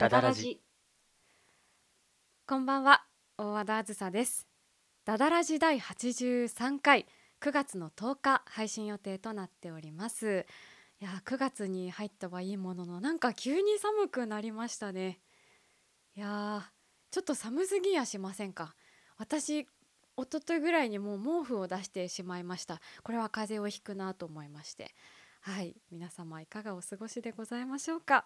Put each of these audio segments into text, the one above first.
ダダラジ。こんばんは大和田あずさです。ダダラジ第83回9月の10日配信予定となっております。いや9月に入ったはいいもののなんか急に寒くなりましたね。いやーちょっと寒すぎやしませんか。私一昨日ぐらいにもう毛布を出してしまいました。これは風邪をひくなと思いまして。はい皆様いかがお過ごしでございましょうか。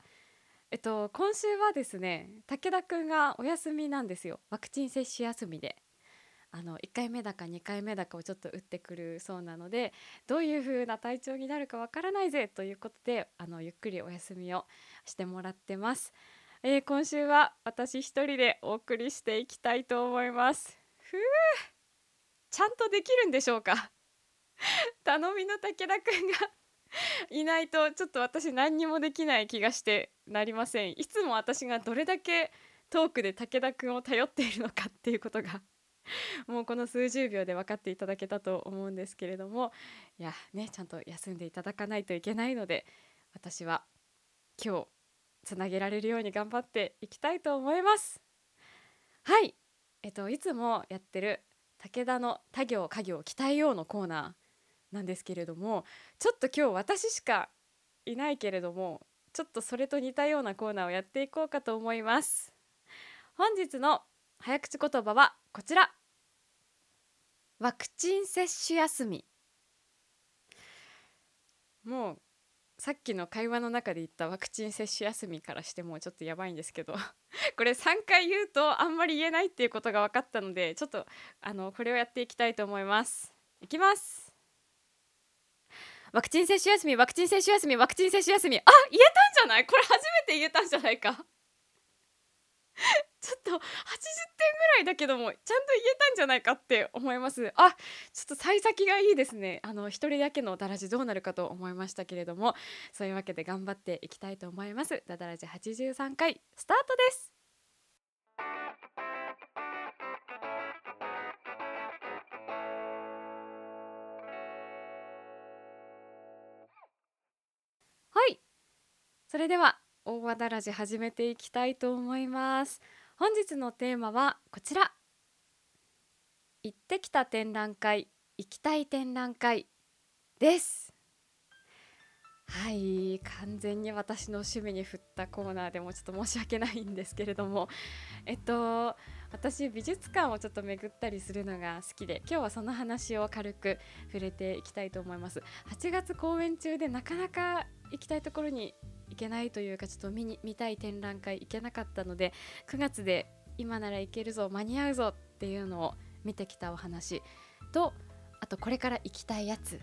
えっと今週はですね武田くんがお休みなんですよ。ワクチン接種休みで。あの1回目だか2回目だかをちょっと打ってくるそうなのでどういう風な体調になるかわからないぜということであのゆっくりお休みをしてもらってます、えー今週は私一人でお送りしていきたいと思います。ふうちゃんとできるんでしょうか？頼みの武田くんが いないとちょっと私何にもできない気がしてなりません。いつも私がどれだけトークで武田くんを頼っているのかっていうことが もうこの数十秒で分かっていただけたと思うんですけれどもいやねちゃんと休んでいただかないといけないので私は今日つなげられるように頑張っていきたいと思います。はい。えっといつもやってる武田の他行家業鍛えようのコーナーなんですけれどもちょっと今日私しかいないけれどもちょっとそれと似たようなコーナーをやっていこうかと思います。本日の早口言葉はこちら。ワクチン接種休み。もうさっきの会話の中で言ったワクチン接種休みからしてもちょっとやばいんですけど これ3回言うとあんまり言えないっていうことが分かったのでちょっとあのこれをやっていきたいと思います。いきます。ワクチン接種休みワクチン接種休みワクチン接種休み。あ言えたんじゃない？これ初めて言えたんじゃないか。ちょっと80点ぐらいだけどもちゃんと言えたんじゃないかって思います。あちょっと幸先がいいですね。あの一人だけのダラジどうなるかと思いましたけれども。そういうわけで頑張っていきたいと思います。ダダラジ83回スタートです。それでは大和だらじ始めていきたいと思います。本日のテーマはこちら。行ってきた展覧会行きたい展覧会です。はい完全に私の趣味に振ったコーナーでもちょっと申し訳ないんですけれども。えっと私美術館をちょっと巡ったりするのが好きで今日はその話を軽く触れていきたいと思います。8月公演中でなかなか行きたいところに行けないというかちょっと見に見たい展覧会行けなかったので9月で今なら行けるぞ間に合うぞっていうのを見てきたお話とあとこれから行きたいやつ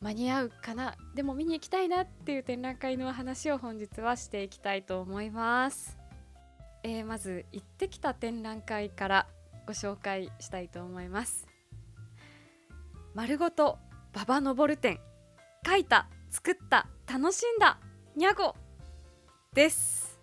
間に合うかなでも見に行きたいなっていう展覧会の話を本日はしていきたいと思います、えーまず行ってきた展覧会からご紹介したいと思います。丸ごと馬場登展書いた作った楽しんだにゃごです。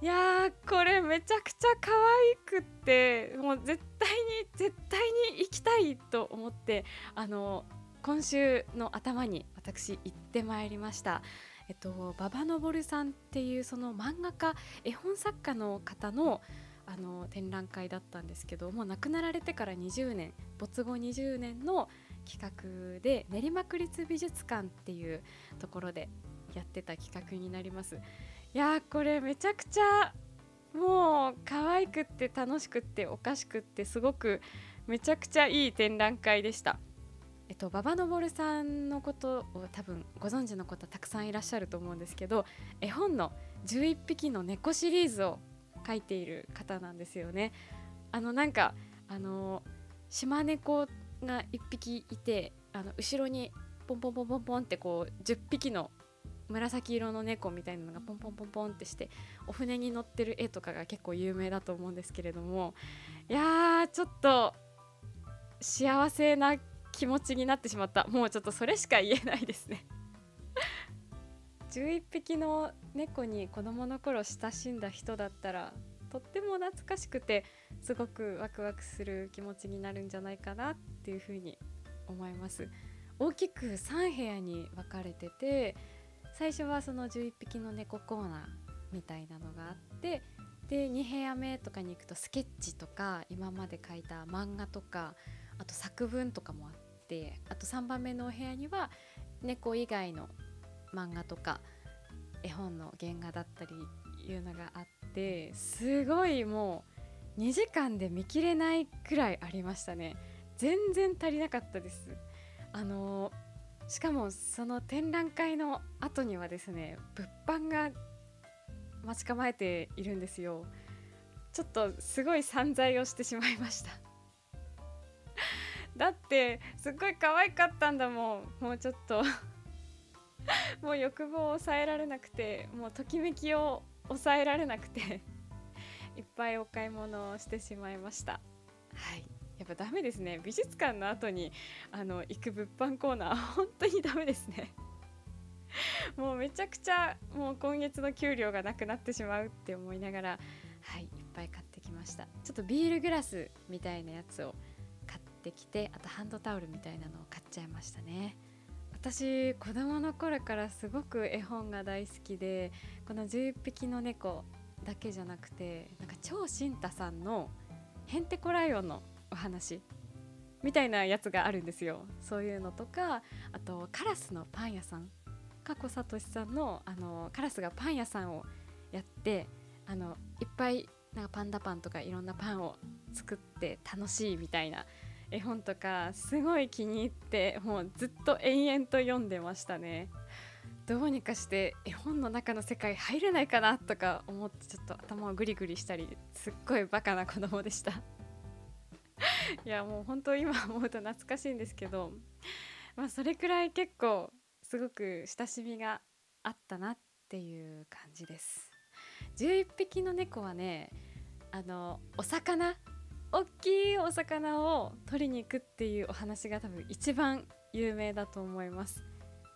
いやーこれめちゃくちゃ可愛くってもう絶対に絶対に行きたいと思ってあの今週の頭に私行ってまいりました。えっと馬場昇さんっていうその漫画家絵本作家の方のあの展覧会だったんですけどもう亡くなられてから20年没後20年の企画で練馬区立美術館っていうところでやってた企画になります。いやーこれめちゃくちゃもう可愛くって楽しくっておかしくってすごくめちゃくちゃいい展覧会でした。えっと馬場昇さんのことを多分ご存知の方たくさんいらっしゃると思うんですけど絵本の11匹の猫シリーズを書いている方なんですよね。あのなんかあの島猫が1匹いてあの後ろにポンポンポンポンポンってこう10匹の紫色の猫みたいなのがポンポンポンポンってしてお船に乗ってる絵とかが結構有名だと思うんですけれどもいやーちょっと幸せな気持ちになってしまった。もうちょっとそれしか言えないですね。11匹の猫に子供の頃親しんだ人だったらとっても懐かしくてすごくワクワクする気持ちになるんじゃないかなっていうふうに思います。大きく3部屋に分かれてて最初はその11匹の猫コーナーみたいなのがあってで2部屋目とかに行くとスケッチとか今まで書いた漫画とかあと作文とかもあってあと3番目のお部屋には猫以外の漫画とか絵本の原画だったりいうのがあってすごいもう2時間で見切れないくらいありましたね。全然足りなかったです。あのしかもその展覧会の後にはですね物販が待ち構えているんですよ。ちょっとすごい散財をしてしまいました。だってすっごい可愛かったんだもん。もうちょっと もう欲望を抑えられなくてもうときめきを抑えられなくていっぱいお買い物をしてしまいました。はい。やっぱダメですね。美術館の後にあの行く物販コーナー本当にダメですね。もうめちゃくちゃもう今月の給料がなくなってしまうって思いながらはいいっぱい買ってきました。ちょっとビールグラスみたいなやつを買ってきてあとハンドタオルみたいなのを買っちゃいましたね私子供の頃からすごく絵本が大好きでこの11匹の猫だけじゃなくてなんか超新太さんのヘンテコライオンのお話みたいなやつがあるんですよ。そういうのとかあとカラスのパン屋さん。加古聡さんのあのカラスがパン屋さんをやってあのいっぱいなんかパンダパンとかいろんなパンを作って楽しいみたいな絵本とかすごい気に入ってもうずっと延々と読んでましたね。どうにかして絵本の中の世界入れないかなとか思ってちょっと頭をグリグリしたりすっごいバカな子供でした。いやもう本当今思うと懐かしいんですけどまあそれくらい結構すごく親しみがあったなっていう感じです。11匹の猫はねあのお魚大きいお魚を取りに行くっていうお話が多分一番有名だと思います。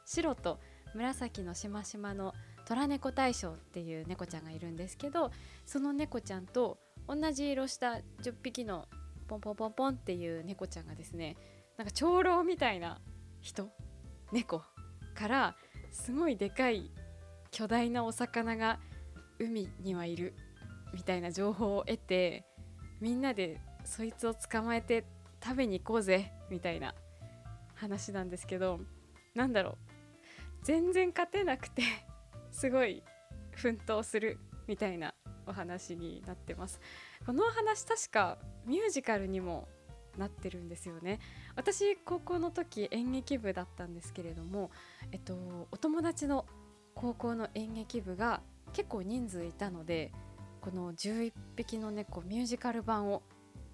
白と紫のしましまの虎猫大将っていう猫ちゃんがいるんですけどその猫ちゃんと同じ色した10匹のポンポンポンポンっていう猫ちゃんがですねなんか長老みたいな人猫からすごいでかい巨大なお魚が海にはいるみたいな情報を得てみんなでそいつを捕まえて食べに行こうぜみたいな話なんですけどなんだろう全然勝てなくて すごい奮闘するみたいなお話になってます。このお話確かミュージカルにもなってるんですよね。私高校の時演劇部だったんですけれども、えっと、お友達の高校の演劇部が結構人数いたのでこの11匹の猫ミュージカル版を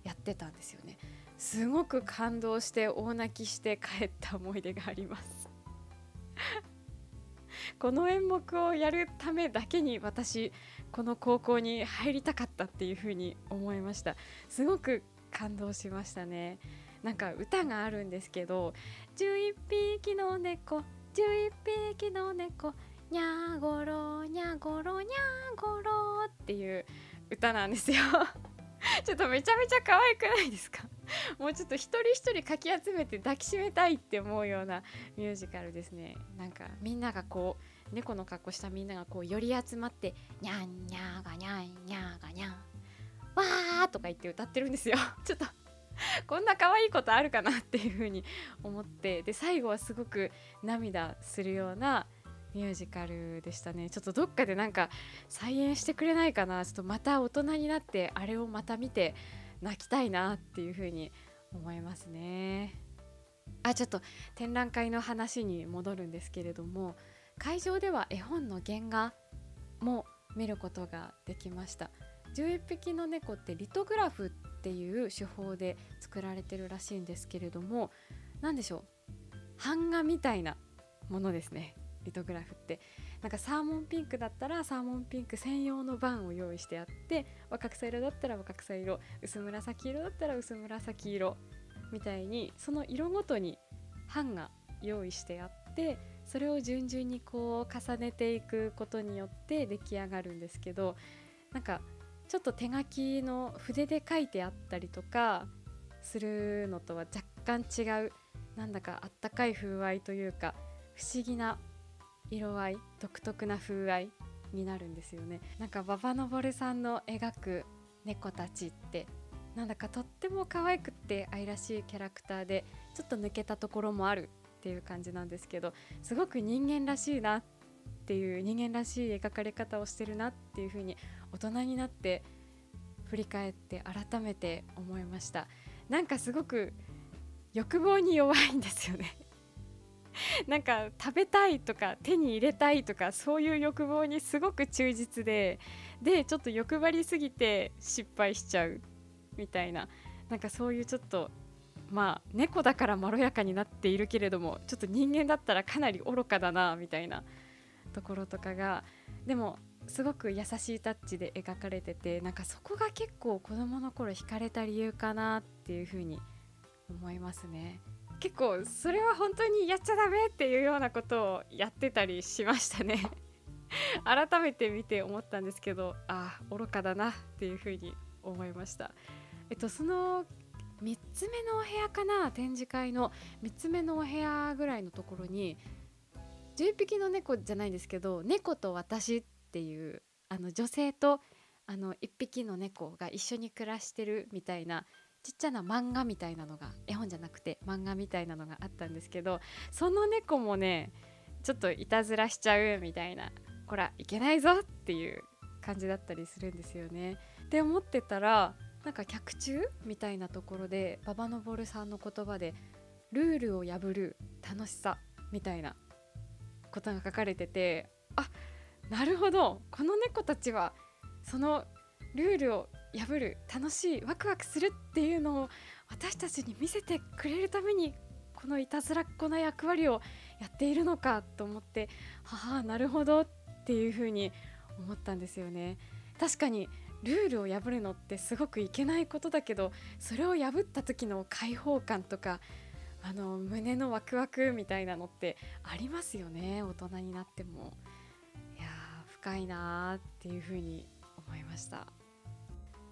やってたんですよね。すごく感動して大泣きして帰った思い出があります。この演目をやるためだけに私この高校に入りたかったっていうふうに思いました。すごく感動しましたね。なんか歌があるんですけど「11匹の猫11匹の猫にゃーごろにゃごろにゃごろ」っていう歌なんですよ。ちょっとめちゃめちゃ可愛くないですか？もうちょっと一人一人かき集めて抱きしめたいって思うようなミュージカルですね。なんかみんながこう猫の格好したみんながこう寄り集まって「にゃんにゃーがにゃんにゃーがにゃん」わーとか言って歌ってるんですよ。ちょっとこんな可愛いことあるかなっていう風に思ってで最後はすごく涙するようなミュージカルでしたね。ちょっとどっかでなんか再演してくれないかな。ちょっとまた大人になってあれをまた見て泣きたいなっていう風に思いますね。あちょっと展覧会の話に戻るんですけれども会場では絵本の原画も見ることができました。11匹の猫ってリトグラフっていう手法で作られてるらしいんですけれども何でしょう。版画みたいなものですね。リトグラフって。なんかサーモンピンクだったらサーモンピンク専用の版を用意してあって若草色だったら若草色。薄紫色だったら薄紫色。みたいにその色ごとに版が用意してあってそれを順々にこう重ねていくことによって出来上がるんですけどなんかちょっと手書きの筆で書いてあったりとかするのとは若干違うなんだかあったかい風合いというか不思議な色合い独特な風合いになるんですよね。なんか馬場昇さんの描く猫たちってなんだかとっても可愛くって愛らしいキャラクターでちょっと抜けたところもあるっていう感じなんですけどすごく人間らしいなっていう人間らしい描かれ方をしてるなっていう風に大人になって振り返って改めて思いました。なんかすごく欲望に弱いんですよね。なんか食べたいとか手に入れたいとかそういう欲望にすごく忠実ででちょっと欲張りすぎて失敗しちゃうみたいななんかそういうちょっとまあ猫だからまろやかになっているけれどもちょっと人間だったらかなり愚かだなみたいなところとかがでもすごく優しいタッチで描かれててなんかそこが結構子どもの頃惹かれた理由かなっていうふうに思いますね。結構それは本当にやっちゃダメっていうようなことをやってたりしましたね。改めて見て思ったんですけどああ愚かだなっていうふうに思いました。えっとその3つ目のお部屋かな展示会の3つ目のお部屋ぐらいのところに11匹の猫じゃないんですけど「猫と私」っていうあの女性とあの1匹の猫が一緒に暮らしてるみたいなちっちゃな漫画みたいなのが絵本じゃなくて漫画みたいなのがあったんですけどその猫もねちょっといたずらしちゃうみたいなこらいけないぞっていう感じだったりするんですよね。って思ってたらなんか脚中みたいなところで馬場昇さんの言葉でルールを破る楽しさみたいなことが書かれててあなるほどこの猫たちはそのルールを破る楽しいワクワクするっていうのを私たちに見せてくれるためにこのいたずらっ子な役割をやっているのかと思ってはあなるほどっていうふうに思ったんですよね。確かにルールを破るのってすごくいけないことだけどそれを破った時の解放感とかあの胸のワクワクみたいなのってありますよね大人になってもいや深いなーっていうふうに思いました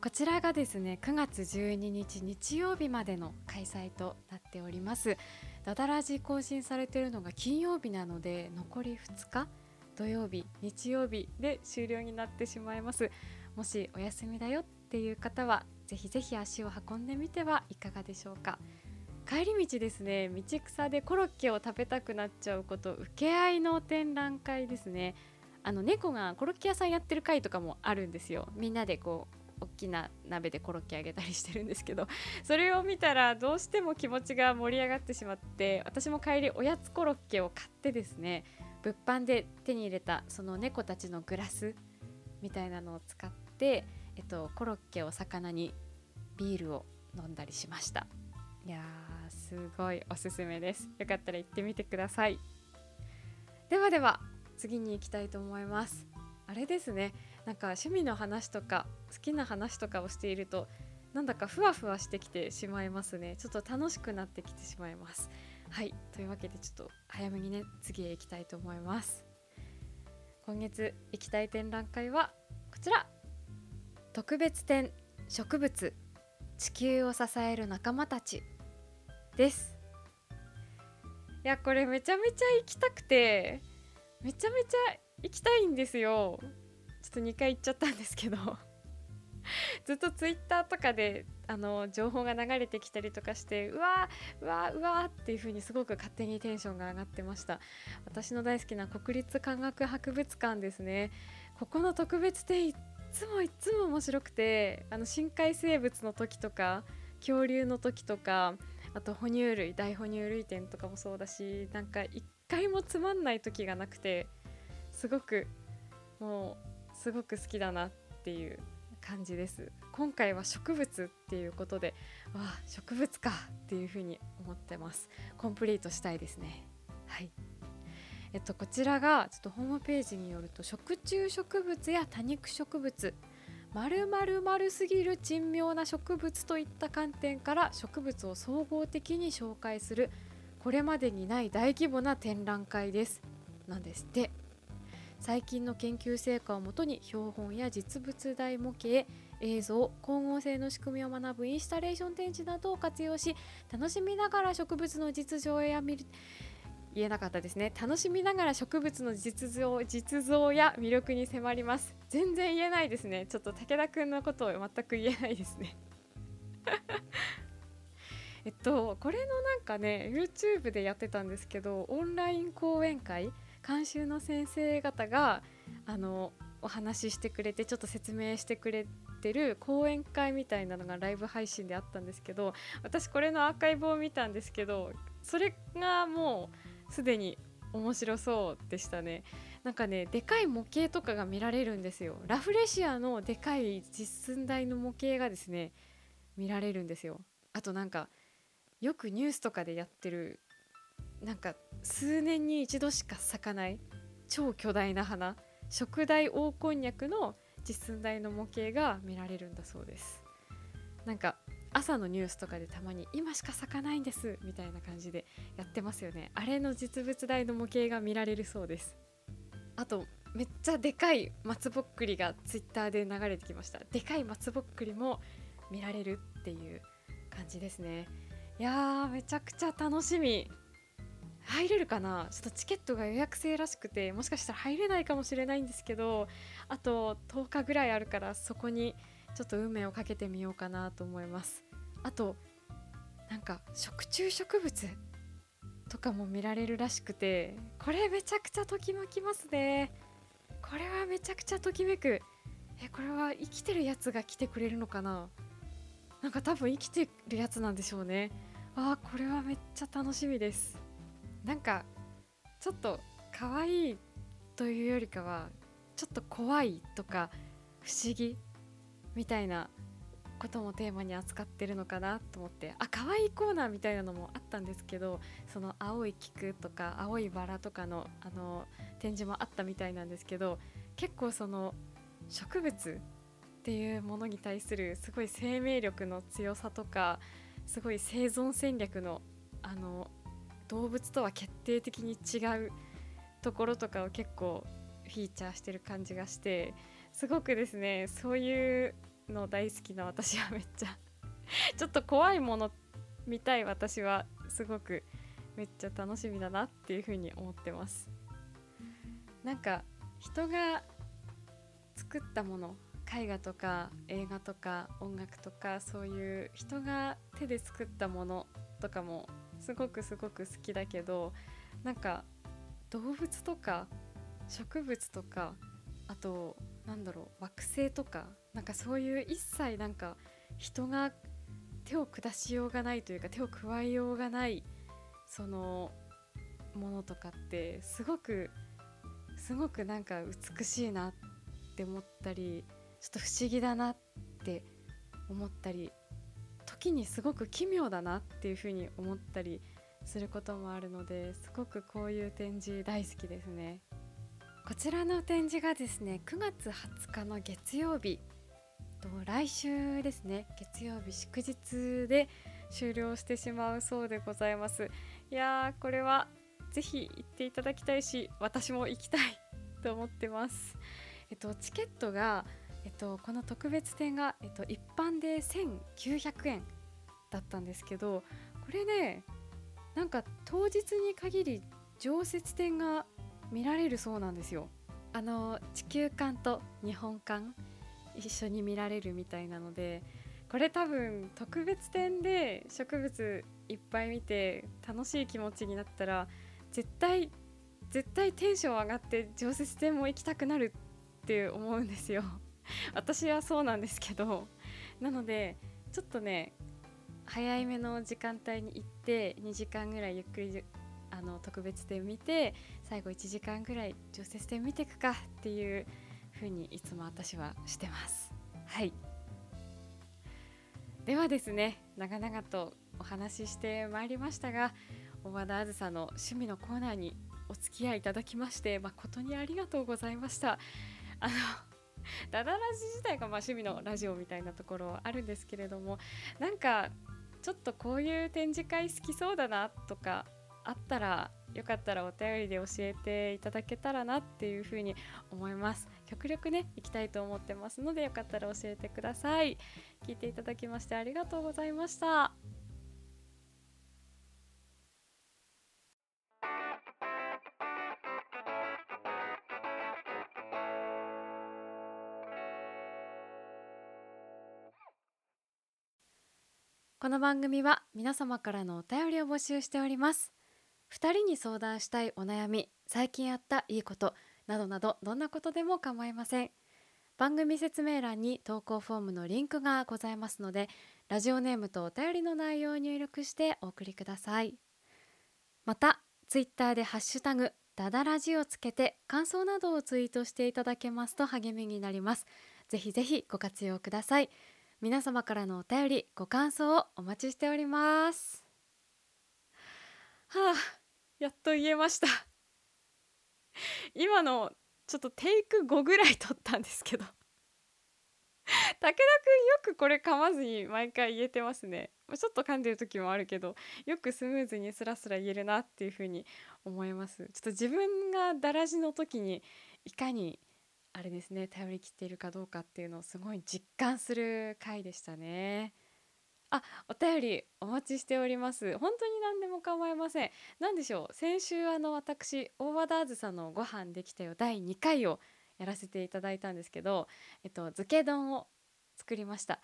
こちらがですね9月12日日曜日までの開催となっております。ダダラジ更新されているのが金曜日なので残り2日土曜日日曜日で終了になってしまいます。もしお休みだよっていう方はぜひぜひ足を運んでみてはいかがでしょうか。帰り道ですね道草でコロッケを食べたくなっちゃうこと受け合いの展覧会ですね。あの猫がコロッケ屋さんやってる回とかもあるんですよ。みんなでこう大きな鍋でコロッケあげたりしてるんですけど それを見たらどうしても気持ちが盛り上がってしまって私も帰りおやつコロッケを買ってですね物販で手に入れたその猫たちのグラスみたいなのを使って、えっと、コロッケを魚にビールを飲んだりしました。いやーすごいおすすめです。よかったら行ってみてください。ではでは次に行きたいと思います。あれですね。なんか趣味の話とか好きな話とかをしているとなんだかふわふわしてきてしまいますね。ちょっと楽しくなってきてしまいます。はい。というわけでちょっと早めにね次へ行きたいと思います。今月行きたい展覧会はこちら。特別展植物地球を支える仲間たちです。いやこれめちゃめちゃ行きたくてめちゃめちゃ行きたいんですよ。っと2回行っちゃったんですけど ずっとツイッターとかであの情報が流れてきたりとかしてうわーうわーうわーっていう風にすごく勝手にテンションが上がってました。私の大好きな国立科学博物館ですね。ここの特別展いつもいつも面白くてあの深海生物の時とか恐竜の時とかあと哺乳類大哺乳類展とかもそうだしなんか一回もつまんない時がなくてすごくもうすごく好きだなっていう感じです。今回は植物っていうことでわあ植物かっていうふうに思ってます。コンプリートしたいですね。はい。えっとこちらがちょっとホームページによると食虫植物や多肉植物まるまる丸すぎる珍妙な植物といった観点から植物を総合的に紹介するこれまでにない大規模な展覧会です。なんですって。最近の研究成果をもとに標本や実物大模型映像光合成の仕組みを学ぶインスタレーション展示などを活用し楽しみながら植物の実情や見る言えなかったですね楽しみながら植物の実像実像や魅力に迫ります。全然言えないですね。ちょっと武田くんのことを全く言えないですね。えっとこれのなんかね YouTube でやってたんですけどオンライン講演会監修の先生方があのお話ししてくれてちょっと説明してくれてる講演会みたいなのがライブ配信であったんですけど私これのアーカイブを見たんですけどそれがもうすでに面白そうでしたね。なんかねでかい模型とかが見られるんですよ。ラフレシアのでかい実寸大の模型がですね見られるんですよ。あとなんかよくニュースとかでやってるなんか数年に一度しか咲かない超巨大な花食大黄こんにゃくの実寸大の模型が見られるんだそうです。なんか朝のニュースとかでたまに今しか咲かないんですみたいな感じでやってますよね。あれの実物大の模型が見られるそうです。あとめっちゃでかい松ぼっくりがツイッターで流れてきました。でかい松ぼっくりも見られるっていう感じですね。いやーめちゃくちゃ楽しみ。入れるかな？ちょっとチケットが予約制らしくてもしかしたら入れないかもしれないんですけどあと10日ぐらいあるからそこにちょっと運命をかけてみようかなと思います。あとなんか食虫植物とかも見られるらしくてこれめちゃくちゃときめきますね。これはめちゃくちゃときめく。えこれは生きてるやつが来てくれるのかな？なんか多分生きてるやつなんでしょうね。あーこれはめっちゃ楽しみです。なんかちょっと可愛いというよりかはちょっと怖いとか不思議みたいなこともテーマに扱ってるのかなと思ってあ可愛いコーナーみたいなのもあったんですけどその青い菊とか青いバラとかのあの展示もあったみたいなんですけど結構その植物っていうものに対するすごい生命力の強さとかすごい生存戦略のあの動物とは決定的に違うところとかを結構フィーチャーしてる感じがしてすごくですねそういうの大好きな私はめっちゃ ちょっと怖いもの見たい私はすごくめっちゃ楽しみだなっていうふうに思ってます。なんか人が作ったもの絵画とか映画とか音楽とかそういう人が手で作ったものとかもすごくすごく好きだけどなんか動物とか植物とかあとなんだろう惑星とかなんかそういう一切なんか人が手を下しようがないというか手を加えようがないそのものとかってすごくすごくなんか美しいなって思ったりちょっと不思議だなって思ったり時にすごく奇妙だなっていうふうに思ったりすることもあるのですごくこういう展示大好きですね。こちらの展示がですね9月20日の月曜日。と来週ですね。月曜日祝日で終了してしまうそうでございます。いやーこれはぜひ行っていただきたいし私も行きたいと思ってます。えっとチケットがえっと、この特別展が、えっと、一般で1900円だったんですけどこれねなんか当日に限り常設展が見られるそうなんですよ。あの地球館と日本館一緒に見られるみたいなのでこれ多分特別展で植物いっぱい見て楽しい気持ちになったら絶対絶対テンション上がって常設展も行きたくなるって思うんですよ。私はそうなんですけどなのでちょっとね早いめの時間帯に行って2時間ぐらいゆっくりあの特別展見て最後1時間ぐらい常設展見ていくかっていう風にいつも私はしてます。はい。ではですね長々とお話ししてまいりましたが大和田あずさの趣味のコーナーにお付き合いいただきまして誠にありがとうございました。あの ダダラジ自体がまあ趣味のラジオみたいなところあるんですけれどもなんかちょっとこういう展示会好きそうだなとかあったらよかったらお便りで教えていただけたらなっていうふうに思います。極力ね行きたいと思ってますのでよかったら教えてください。聞いていただきましてありがとうございました。この番組は皆様からのお便りを募集しております。二人に相談したいお悩み最近あったいいことなどなどどんなことでも構いません。番組説明欄に投稿フォームのリンクがございますのでラジオネームとお便りの内容を入力してお送りください。またツイッターでハッシュタグダダラジをつけて感想などをツイートしていただけますと励みになります。ぜひぜひご活用ください。皆様からのお便りご感想をお待ちしております。はあやっと言えました。今のちょっとテイク5ぐらい撮ったんですけど。武田くんよくこれ噛まずに毎回言えてますね。ちょっと噛んでる時もあるけどよくスムーズにスラスラ言えるなっていう風に思います。ちょっと自分がだらじの時にいかにあれですね頼りきっているかどうかっていうのをすごい実感する回でしたね。あお便りお待ちしております。本当に何でも構いません。何でしょう先週あの私大和田あずさのご飯できたよ第2回をやらせていただいたんですけどえっと漬け丼を作りました。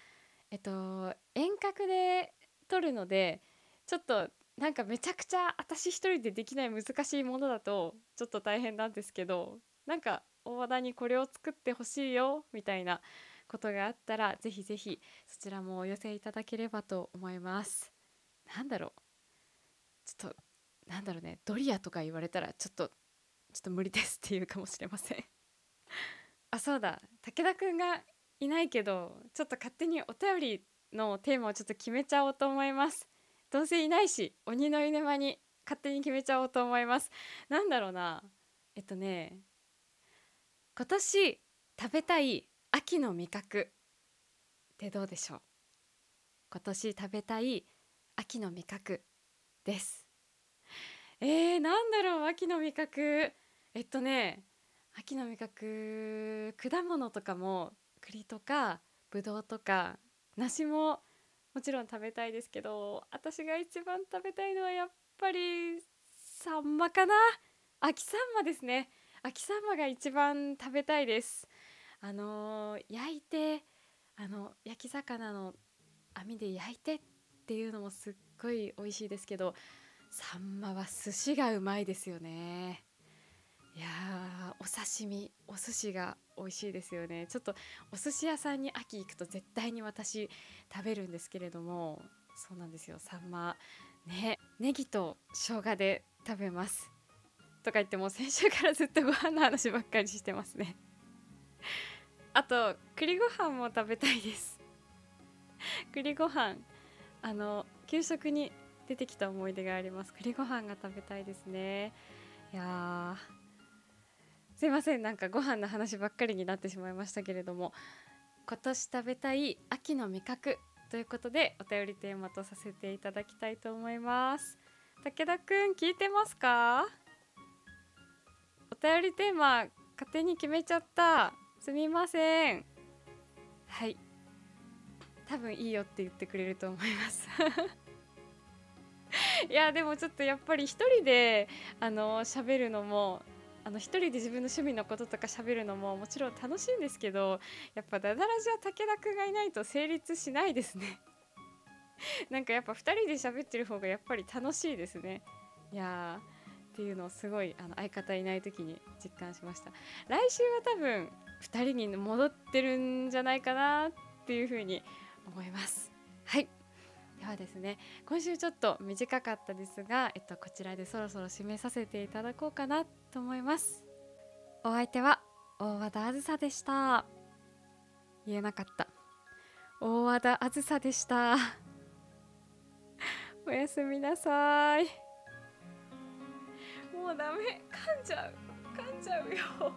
えっと遠隔で撮るのでちょっとなんかめちゃくちゃ私一人でできない難しいものだとちょっと大変なんですけどなんか大和田にこれを作ってほしいよみたいなことがあったらぜひぜひそちらもお寄せいただければと思います。なんだろう。ちょっとなんだろうね。ドリアとか言われたらちょっとちょっと無理ですっていうかもしれません。あそうだ。武田くんがいないけどちょっと勝手にお便りのテーマをちょっと決めちゃおうと思います。どうせいないし鬼の居沼に勝手に決めちゃおうと思います。なんだろうな。えっとね今年食べたい秋の味覚。ってどうでしょう？今年食べたい秋の味覚です。えー、なんだろう秋の味覚。えっとね秋の味覚果物とかも栗とかぶどうとか梨ももちろん食べたいですけど私が一番食べたいのはやっぱりサンマかな。秋サンマですね。秋サンマが一番食べたいです。あのー、焼いてあの焼き魚の網で焼いてっていうのもすっごい美味しいですけどサンマは寿司がうまいですよね。いやお刺身お寿司が美味しいですよね。ちょっとお寿司屋さんに秋行くと絶対に私食べるんですけれどもそうなんですよ。サンマねネギと生姜で食べます。とか言っても先週からずっとご飯の話ばっかりしてますね。あと栗ご飯も食べたいです。栗ご飯あの給食に出てきた思い出があります。栗ご飯が食べたいですね。いやすいません。なんかご飯の話ばっかりになってしまいましたけれども。今年食べたい秋の味覚ということでお便りテーマとさせていただきたいと思います。武田くん聞いてますか？便りテーマ勝手に決めちゃった。すみません。はい。多分いいよって言ってくれると思います。いやでもちょっとやっぱり一人であの喋るのもあの一人で自分の趣味のこととか喋るのももちろん楽しいんですけどやっぱダダラジは武田くんがいないと成立しないですね。なんかやっぱ2人で喋ってる方がやっぱり楽しいですね。いやっていうのをすごいあの相方いない時に実感しました。来週は多分2人に戻ってるんじゃないかなっていうふうに思います。はい。ではですね今週ちょっと短かったですが、えっと、こちらでそろそろ締めさせていただこうかなと思います。お相手は大和田あずさでした。言えなかった。大和田あずさでした。おやすみなさい。もうダメ噛んじゃう噛んじゃうよ